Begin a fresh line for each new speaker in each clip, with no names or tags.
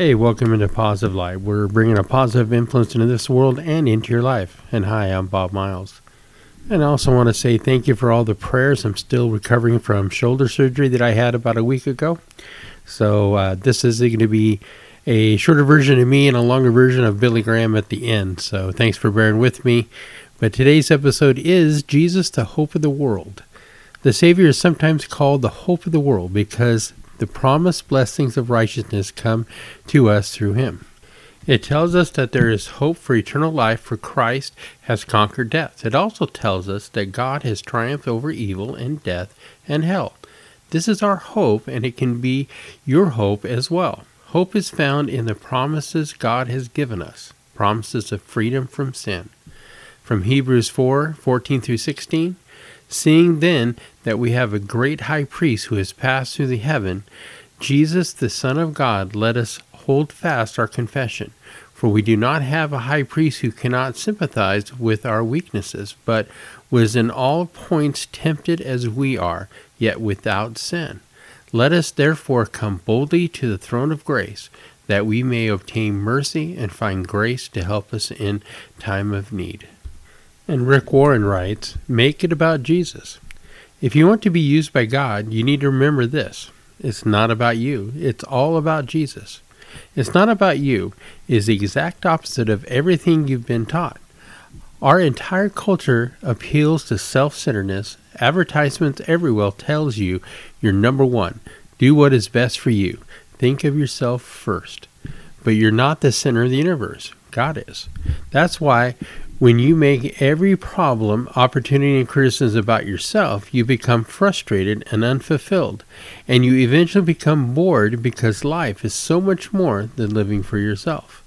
Hey, welcome into Positive Light. We're bringing a positive influence into this world and into your life. And hi, I'm Bob Miles. And I also want to say thank you for all the prayers. I'm still recovering from shoulder surgery that I had about a week ago. So uh, this is going to be a shorter version of me and a longer version of Billy Graham at the end. So thanks for bearing with me. But today's episode is Jesus, the Hope of the World. The Savior is sometimes called the Hope of the World because the promised blessings of righteousness come to us through him. It tells us that there is hope for eternal life, for Christ has conquered death. It also tells us that God has triumphed over evil and death and hell. This is our hope, and it can be your hope as well. Hope is found in the promises God has given us, promises of freedom from sin. From Hebrews 4 14 through 16, Seeing then that we have a great high priest who has passed through the heaven, Jesus the Son of God, let us hold fast our confession. For we do not have a high priest who cannot sympathize with our weaknesses, but was in all points tempted as we are, yet without sin. Let us therefore come boldly to the throne of grace, that we may obtain mercy and find grace to help us in time of need. And Rick Warren writes Make it about Jesus. If you want to be used by God, you need to remember this it's not about you, it's all about Jesus. It's not about you is the exact opposite of everything you've been taught. Our entire culture appeals to self-centeredness. Advertisements everywhere tells you you're number 1. Do what is best for you. Think of yourself first. But you're not the center of the universe. God is. That's why when you make every problem, opportunity, and criticism about yourself, you become frustrated and unfulfilled, and you eventually become bored because life is so much more than living for yourself.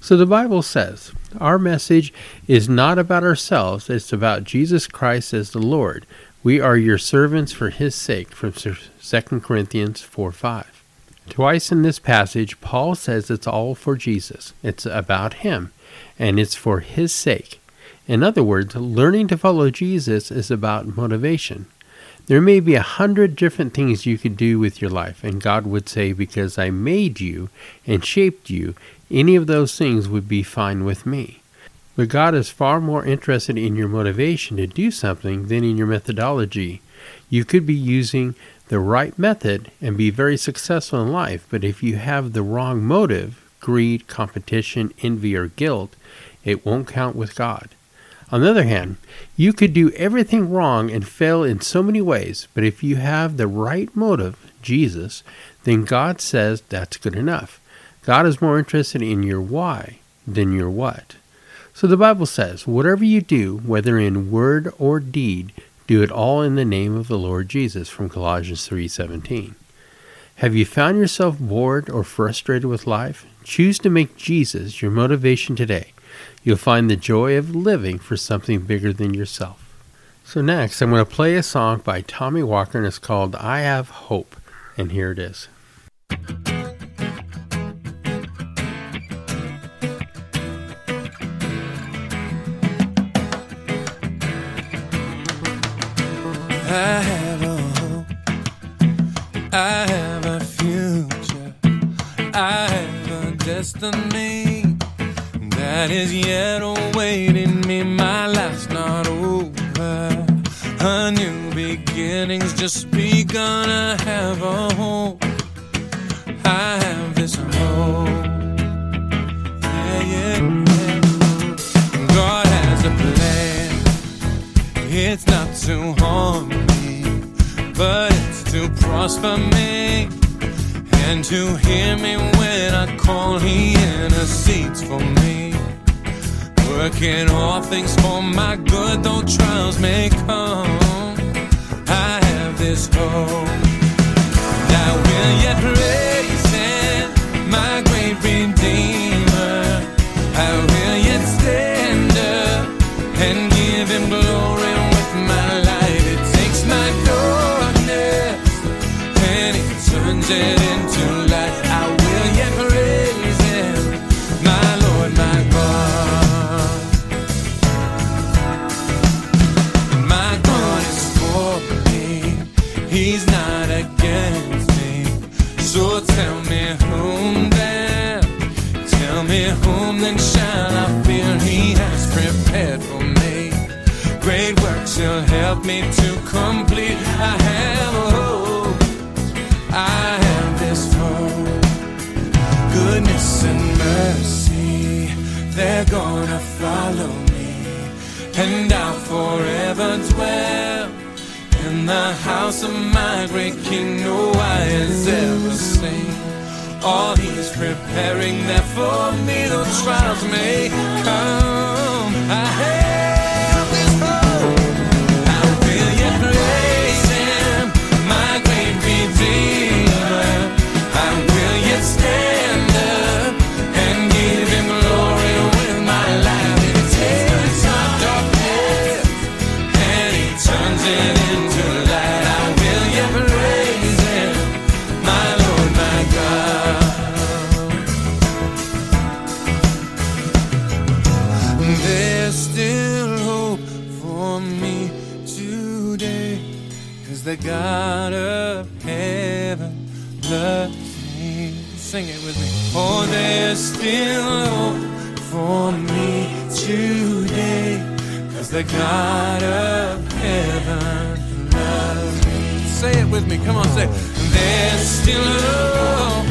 So the Bible says, our message is not about ourselves, it's about Jesus Christ as the Lord. We are your servants for his sake, from 2 Corinthians 4 5. Twice in this passage, Paul says it's all for Jesus. It's about him and it's for His sake. In other words, learning to follow Jesus is about motivation. There may be a hundred different things you could do with your life, and God would say, Because I made you and shaped you, any of those things would be fine with me. But God is far more interested in your motivation to do something than in your methodology. You could be using the right method and be very successful in life, but if you have the wrong motive, greed, competition, envy, or guilt, it won't count with God. On the other hand, you could do everything wrong and fail in so many ways, but if you have the right motive, Jesus, then God says that's good enough. God is more interested in your why than your what. So the Bible says, whatever you do, whether in word or deed, do it all in the name of the Lord Jesus from Colossians 3:17. Have you found yourself bored or frustrated with life? Choose to make Jesus your motivation today. You'll find the joy of living for something bigger than yourself. So, next, I'm going to play a song by Tommy Walker, and it's called I Have Hope. And here it is.
A destiny that is yet awaiting me. My life's not over. A new beginning's just begun. I have a hope. I have this hope. Yeah, yeah, yeah. God has a plan. It's not to harm me, but it's to prosper me and to hear me when I call. He intercedes for me, working all things for my good, though trials may come. I have this hope, I will yet praise great works. He'll help me to complete. I have a hope. I have this hope. Goodness and mercy, they're gonna follow me, and I'll forever dwell in the house of my great King. No eye has ever seen. All he's preparing there for me, though trials may come. I for me today, cause the God of heaven loves me. Sing it with me. Oh, there's still hope for me today, cause the God of heaven loves me. Say it with me, come on, say it. There's still hope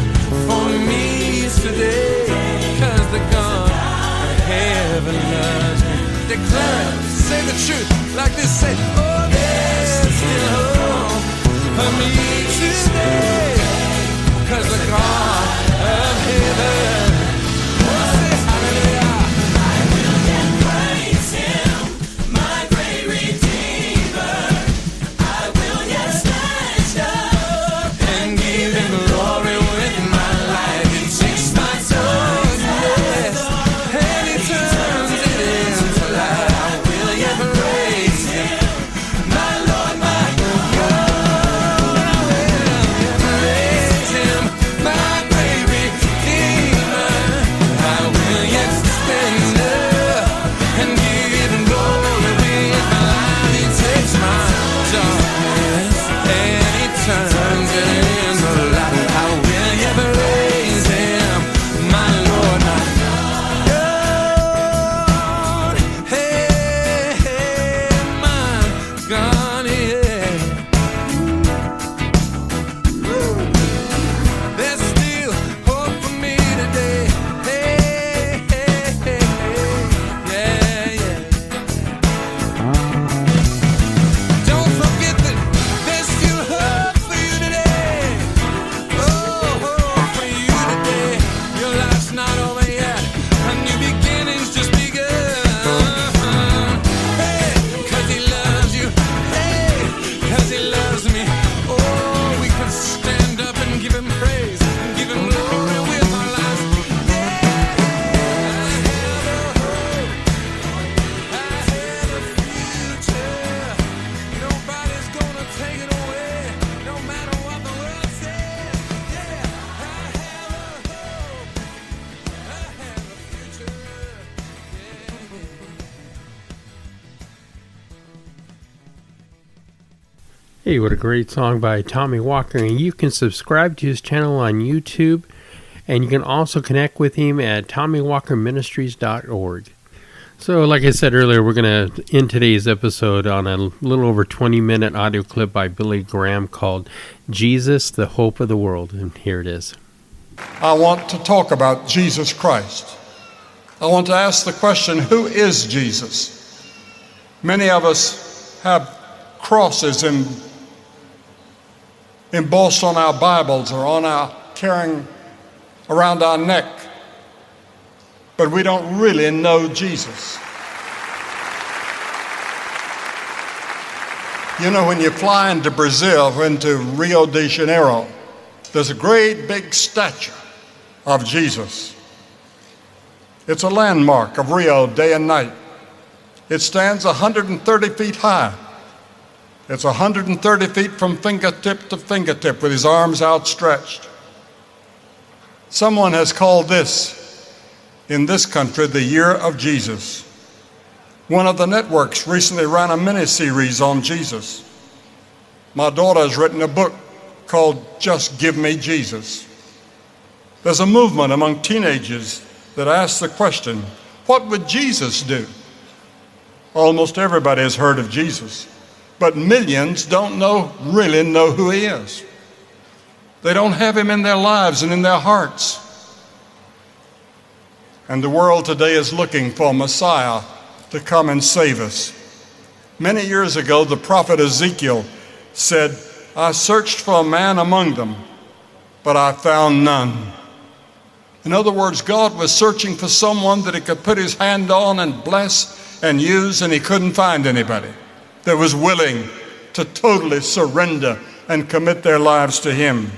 for me today, cause the God of heaven loves me. Declare it, say the truth, like this, say, Oh, there's still hope for me today, cause the God of heaven Hey, what a
great song by Tommy Walker. And you can subscribe to his channel on YouTube. And you can also connect with him at TommyWalkerMinistries.org. So, like I said earlier, we're going to end today's episode on a little over 20 minute audio clip by Billy Graham called Jesus, the Hope of the World. And here it is.
I want to talk about Jesus Christ. I want to ask the question who is Jesus? Many of us have crosses em- embossed on our Bibles or on our carrying around our neck, but we don't really know Jesus. You know, when you fly into Brazil, or into Rio de Janeiro, there's a great big statue of Jesus. It's a landmark of Rio day and night. It stands 130 feet high. It's 130 feet from fingertip to fingertip with his arms outstretched. Someone has called this, in this country, the year of Jesus. One of the networks recently ran a mini series on Jesus. My daughter has written a book called Just Give Me Jesus. There's a movement among teenagers that asks the question what would Jesus do? Almost everybody has heard of Jesus, but millions don't know, really know who he is. They don't have him in their lives and in their hearts. And the world today is looking for a Messiah to come and save us. Many years ago, the prophet Ezekiel said, I searched for a man among them, but I found none. In other words, God was searching for someone that he could put his hand on and bless and use, and he couldn't find anybody that was willing to totally surrender and commit their lives to him.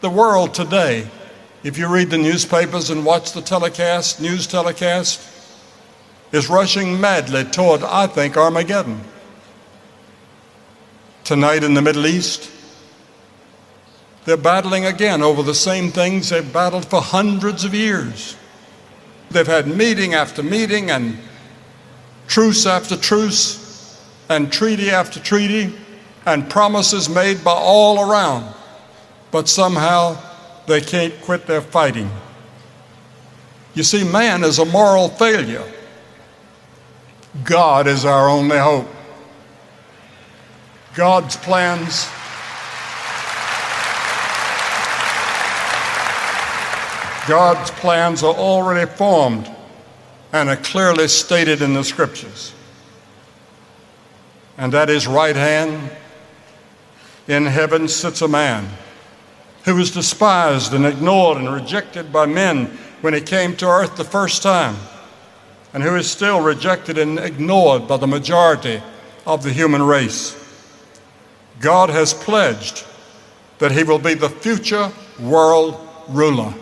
The world today, if you read the newspapers and watch the telecast, news telecast, is rushing madly toward, I think, Armageddon. Tonight in the Middle East, they're battling again over the same things they've battled for hundreds of years. They've had meeting after meeting and truce after truce and treaty after treaty and promises made by all around. But somehow they can't quit their fighting. You see, man is a moral failure. God is our only hope. God's plans God's plans are already formed and are clearly stated in the scriptures. And at his right hand in heaven sits a man who was despised and ignored and rejected by men when he came to earth the first time, and who is still rejected and ignored by the majority of the human race. God has pledged that he will be the future world ruler.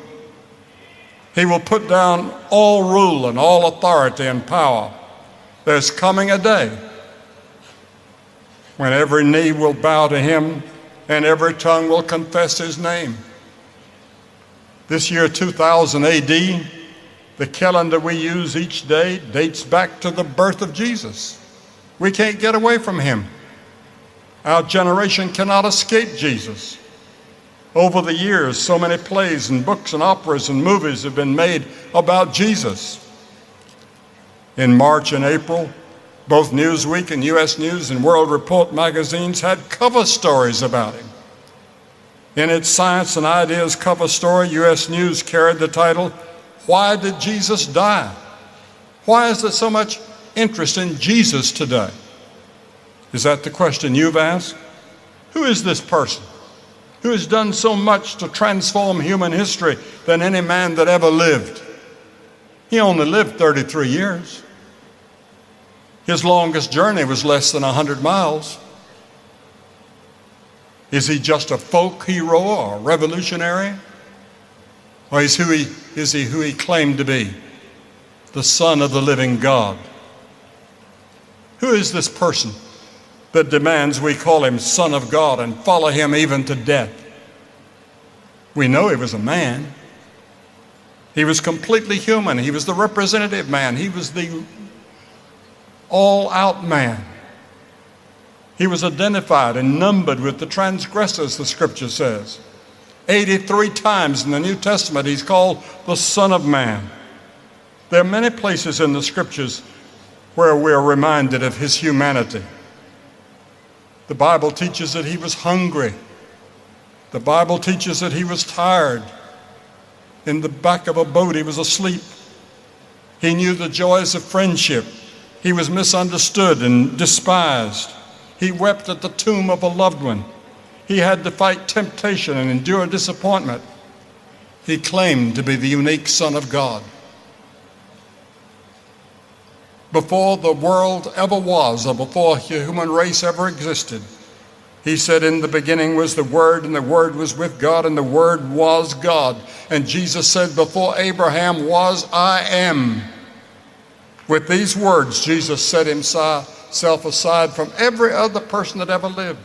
He will put down all rule and all authority and power. There's coming a day when every knee will bow to him and every tongue will confess his name. This year, 2000 AD, the calendar we use each day dates back to the birth of Jesus. We can't get away from him. Our generation cannot escape Jesus. Over the years, so many plays and books and operas and movies have been made about Jesus. In March and April, both Newsweek and U.S. News and World Report magazines had cover stories about him. In its Science and Ideas cover story, U.S. News carried the title, Why Did Jesus Die? Why is there so much interest in Jesus today? Is that the question you've asked? Who is this person? who has done so much to transform human history than any man that ever lived. He only lived 33 years. His longest journey was less than 100 miles. Is he just a folk hero or a revolutionary? Or is, who he, is he who he claimed to be? The Son of the living God. Who is this person? that demands we call him Son of God and follow him even to death. We know he was a man. He was completely human. He was the representative man. He was the all out man. He was identified and numbered with the transgressors, the scripture says. 83 times in the New Testament, he's called the Son of Man. There are many places in the scriptures where we're reminded of his humanity. The Bible teaches that he was hungry. The Bible teaches that he was tired. In the back of a boat, he was asleep. He knew the joys of friendship. He was misunderstood and despised. He wept at the tomb of a loved one. He had to fight temptation and endure disappointment. He claimed to be the unique Son of God before the world ever was or before the human race ever existed. He said, In the beginning was the Word, and the Word was with God, and the Word was God. And Jesus said, Before Abraham was, I am. With these words, Jesus set himself aside from every other person that ever lived.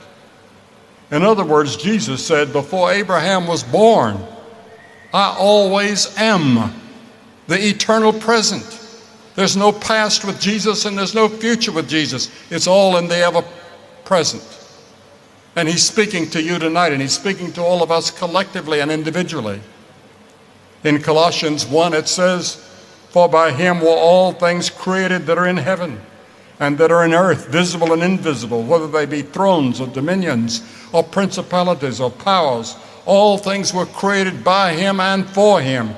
In other words, Jesus said, Before Abraham was born, I always am the eternal present. There's no past with Jesus and there's no future with Jesus. It's all in the ever present. And He's speaking to you tonight, and He's speaking to all of us collectively and individually. In Colossians 1, it says, For by him were all things created that are in heaven and that are in earth, visible and invisible, whether they be thrones or dominions or principalities or powers. All things were created by him and for him,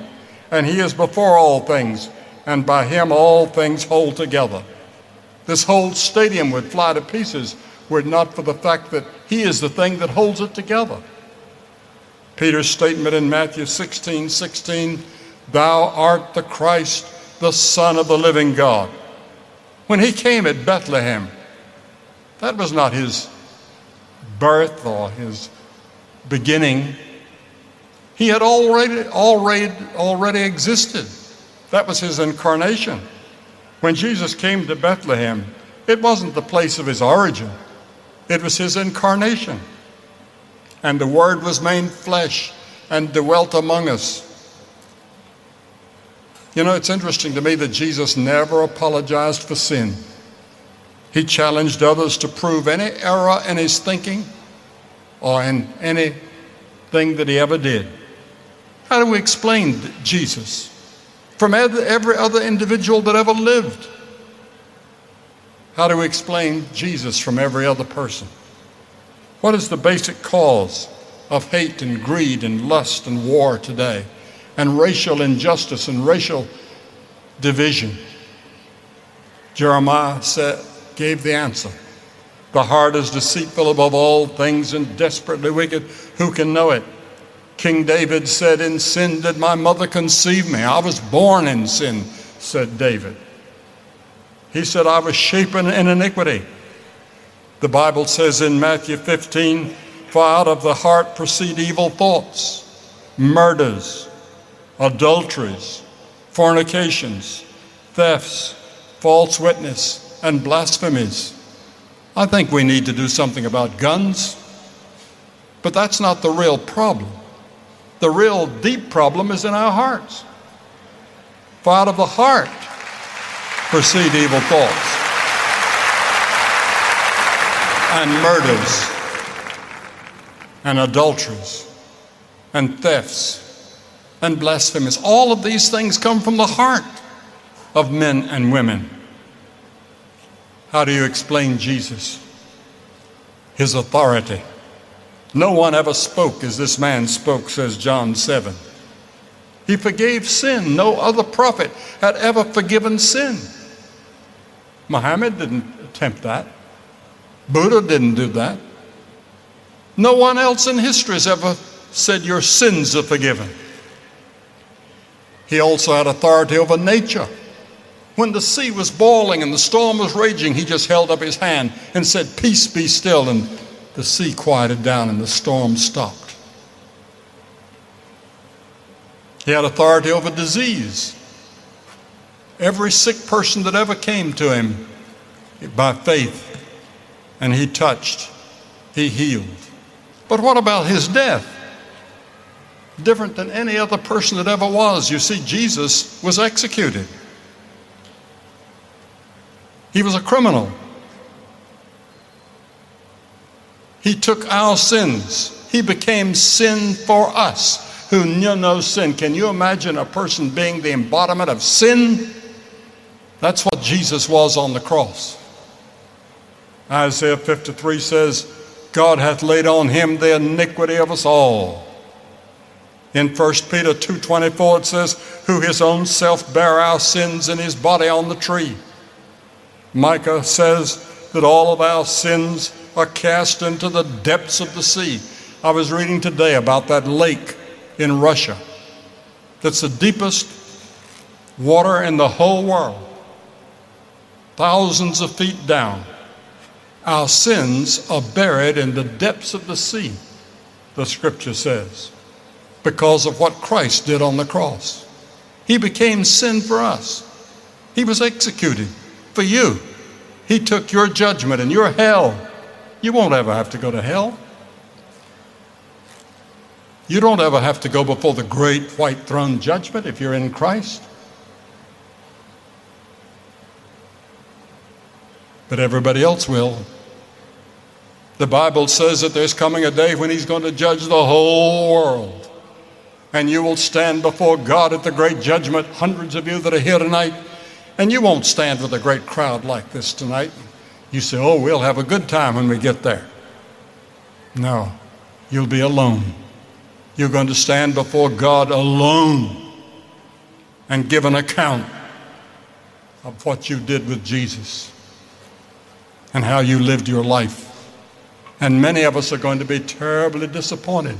and he is before all things, and by him all things hold together. This whole stadium would fly to pieces were it not for the fact that he is the thing that holds it together. Peter's statement in Matthew 16 16, Thou art the Christ, the Son of the living God. When he came at Bethlehem, that was not his birth or his beginning. He had already, already, already existed. That was his incarnation. When Jesus came to Bethlehem, it wasn't the place of his origin, it was his incarnation. And the Word was made flesh and dwelt among us. You know, it's interesting to me that Jesus never apologized for sin. He challenged others to prove any error in his thinking or in anything that he ever did. How do we explain Jesus from every other individual that ever lived? How do we explain Jesus from every other person? What is the basic cause of hate and greed and lust and war today, and racial injustice and racial division? Jeremiah said, gave the answer. The heart is deceitful above all things and desperately wicked. Who can know it? King David said, In sin did my mother conceive me. I was born in sin, said David. He said, I was shapen in iniquity. The Bible says in Matthew 15, For out of the heart proceed evil thoughts, murders, adulteries, fornications, thefts, false witness, and blasphemies. I think we need to do something about guns, but that's not the real problem. The real deep problem is in our hearts. For out of the heart proceed evil thoughts and murders and adulteries and thefts and blasphemous. All of these things come from the heart of men and women. How do you explain Jesus? His authority. No one ever spoke as this man spoke, says John 7. He forgave sin. No other prophet had ever forgiven sin. Muhammad didn't attempt that. Buddha didn't do that. No one else in history has ever said your sins are forgiven. He also had authority over nature. When the sea was boiling and the storm was raging, he just held up his hand and said, Peace be still. And the sea quieted down and the storm stopped. He had authority over disease. Every sick person that ever came to him by faith, and he touched, he healed. But what about his death? Different than any other person that ever was. You see, Jesus was executed. He was a criminal. He took our sins. He became sin for us who knew no sin. Can you imagine a person being the embodiment of sin? That's what Jesus was on the cross. Isaiah 53 says, God hath laid on him the iniquity of us all. In 1 Peter 2:24 it says, who his own self bare our sins in his body on the tree. Micah says that all of our sins are cast into the depths of the sea. I was reading today about that lake in Russia that's the deepest water in the whole world, thousands of feet down. Our sins are buried in the depths of the sea, the scripture says, because of what Christ did on the cross. He became sin for us, He was executed for you. He took your judgment and your hell. You won't ever have to go to hell. You don't ever have to go before the great white throne judgment if you're in Christ. But everybody else will. The Bible says that there's coming a day when he's going to judge the whole world. And you will stand before God at the great judgment, hundreds of you that are here tonight. And you won't stand with a great crowd like this tonight. You say, oh, we'll have a good time when we get there. No, you'll be alone. You're going to stand before God alone and give an account of what you did with Jesus and how you lived your life. And many of us are going to be terribly disappointed.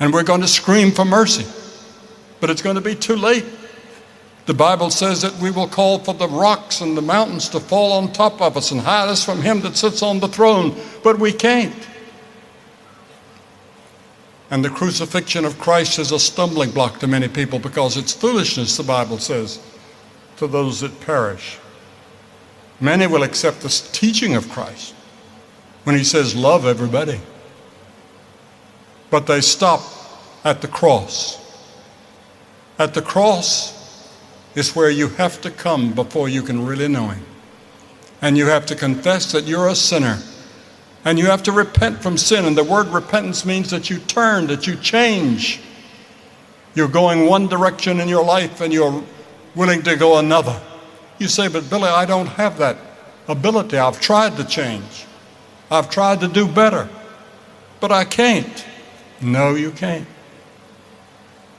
And we're going to scream for mercy, but it's going to be too late. The Bible says that we will call for the rocks and the mountains to fall on top of us and hide us from him that sits on the throne, but we can't. And the crucifixion of Christ is a stumbling block to many people because it's foolishness, the Bible says, to those that perish. Many will accept the teaching of Christ when he says, Love everybody. But they stop at the cross. At the cross is where you have to come before you can really know him. And you have to confess that you're a sinner. And you have to repent from sin. And the word repentance means that you turn, that you change. You're going one direction in your life and you're willing to go another. You say, but Billy, I don't have that ability. I've tried to change. I've tried to do better, but I can't. No, you can't.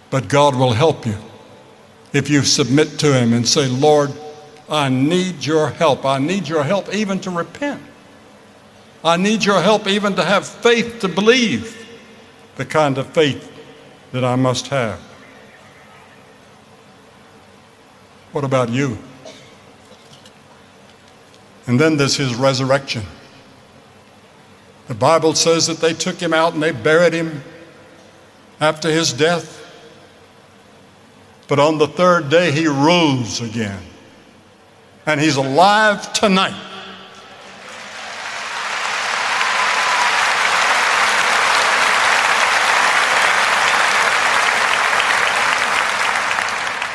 But God will help you if you submit to Him and say, Lord, I need your help. I need your help even to repent. I need your help even to have faith to believe the kind of faith that I must have. What about you? And then there's his resurrection. The Bible says that they took him out and they buried him after his death. But on the third day, he rose again. And he's alive tonight.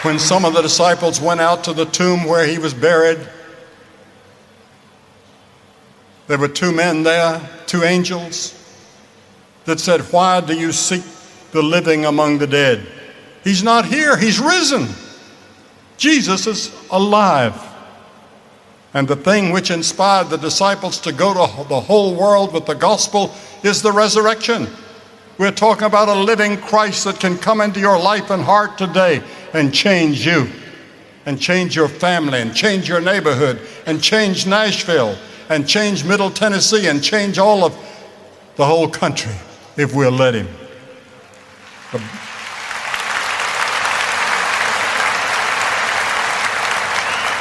When some of the disciples went out to the tomb where he was buried, there were two men there, two angels, that said, Why do you seek the living among the dead? He's not here, he's risen. Jesus is alive. And the thing which inspired the disciples to go to the whole world with the gospel is the resurrection. We're talking about a living Christ that can come into your life and heart today and change you, and change your family, and change your neighborhood, and change Nashville, and change Middle Tennessee, and change all of the whole country if we'll let Him. The,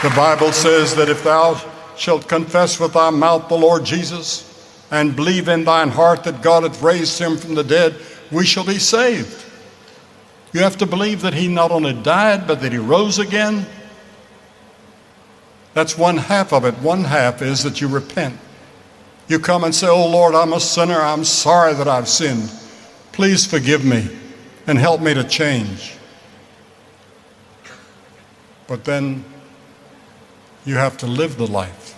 the Bible says that if thou shalt confess with thy mouth the Lord Jesus and believe in thine heart that God hath raised him from the dead, we shall be saved. You have to believe that he not only died, but that he rose again. That's one half of it. One half is that you repent. You come and say, Oh Lord, I'm a sinner. I'm sorry that I've sinned. Please forgive me and help me to change. But then you have to live the life.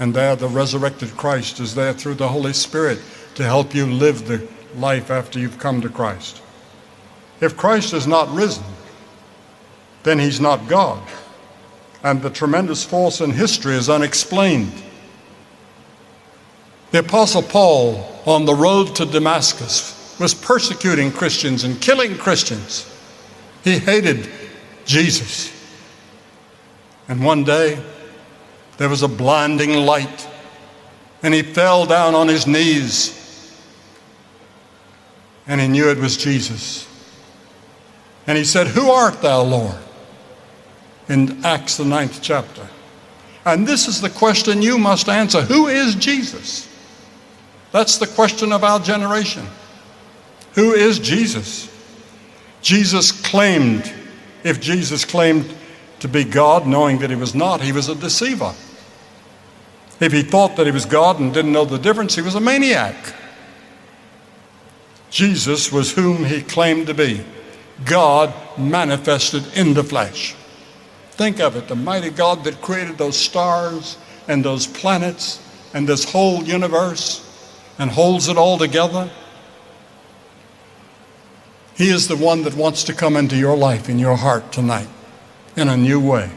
And there, the resurrected Christ is there through the Holy Spirit to help you live the life after you've come to Christ. If Christ is not risen, then he's not God. And the tremendous force in history is unexplained. The Apostle Paul, on the road to Damascus, was persecuting Christians and killing Christians. He hated Jesus. And one day, there was a blinding light, and he fell down on his knees, and he knew it was Jesus. And he said, Who art thou, Lord? In Acts, the ninth chapter. And this is the question you must answer Who is Jesus? That's the question of our generation. Who is Jesus? Jesus claimed, if Jesus claimed to be God, knowing that he was not, he was a deceiver. If he thought that he was God and didn't know the difference, he was a maniac. Jesus was whom he claimed to be. God manifested in the flesh. Think of it the mighty God that created those stars and those planets and this whole universe and holds it all together. He is the one that wants to come into your life, in your heart tonight, in a new way.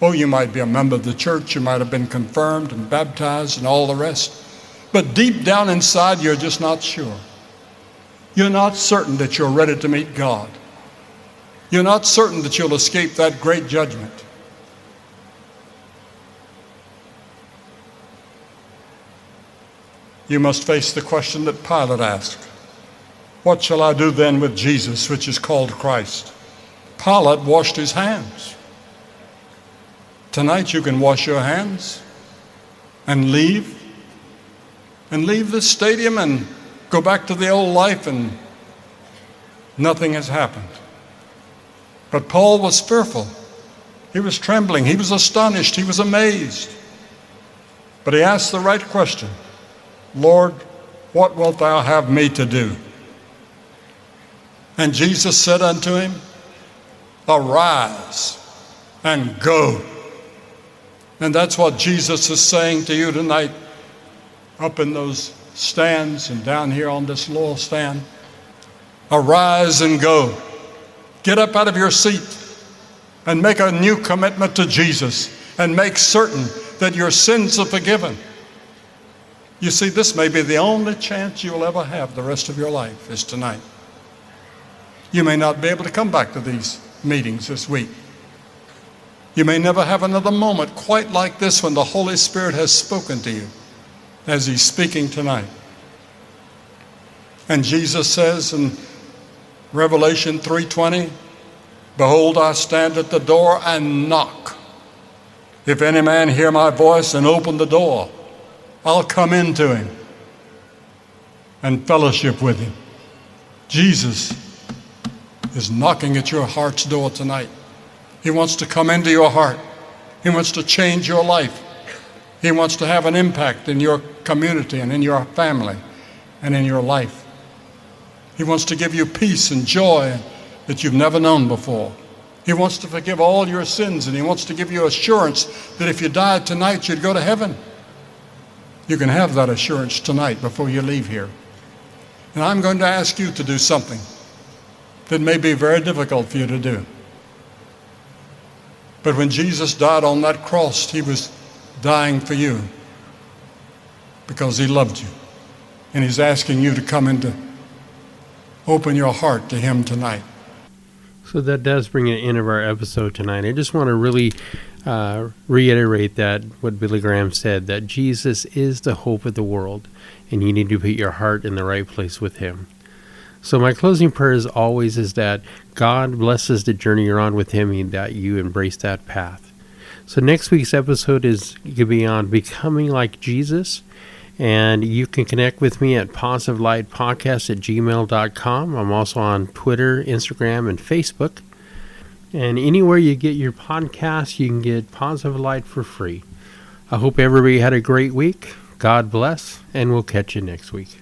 Oh, you might be a member of the church, you might have been confirmed and baptized and all the rest, but deep down inside, you're just not sure. You're not certain that you're ready to meet God. You're not certain that you'll escape that great judgment. You must face the question that Pilate asked What shall I do then with Jesus, which is called Christ? Pilate washed his hands. Tonight you can wash your hands and leave, and leave the stadium and go back to the old life, and nothing has happened. But Paul was fearful. He was trembling. He was astonished. He was amazed. But he asked the right question Lord, what wilt thou have me to do? And Jesus said unto him, Arise and go. And that's what Jesus is saying to you tonight, up in those stands and down here on this little stand. Arise and go. Get up out of your seat and make a new commitment to Jesus and make certain that your sins are forgiven. You see, this may be the only chance you'll ever have the rest of your life is tonight. You may not be able to come back to these meetings this week. You may never have another moment quite like this when the Holy Spirit has spoken to you as He's speaking tonight. And Jesus says in Revelation 3:20, Behold, I stand at the door and knock. If any man hear my voice and open the door, I'll come into him and fellowship with him. Jesus is knocking at your heart's door tonight. He wants to come into your heart. He wants to change your life. He wants to have an impact in your community and in your family and in your life. He wants to give you peace and joy that you've never known before. He wants to forgive all your sins and He wants to give you assurance that if you died tonight, you'd go to heaven. You can have that assurance tonight before you leave here. And I'm going to ask you to do something that may be very difficult for you to do. But when Jesus died on that cross, he was dying for you because he loved you. And he's asking you to come into open your heart to him tonight.
So that does bring an end of our episode tonight. I just want to really uh, reiterate that what Billy Graham said that Jesus is the hope of the world, and you need to put your heart in the right place with Him. So my closing prayer is always is that God blesses the journey you're on with Him, and that you embrace that path. So next week's episode is going to be on becoming like Jesus. And you can connect with me at positivelightpodcast at gmail.com. I'm also on Twitter, Instagram, and Facebook. And anywhere you get your podcast, you can get Positive Light for free. I hope everybody had a great week. God bless, and we'll catch you next week.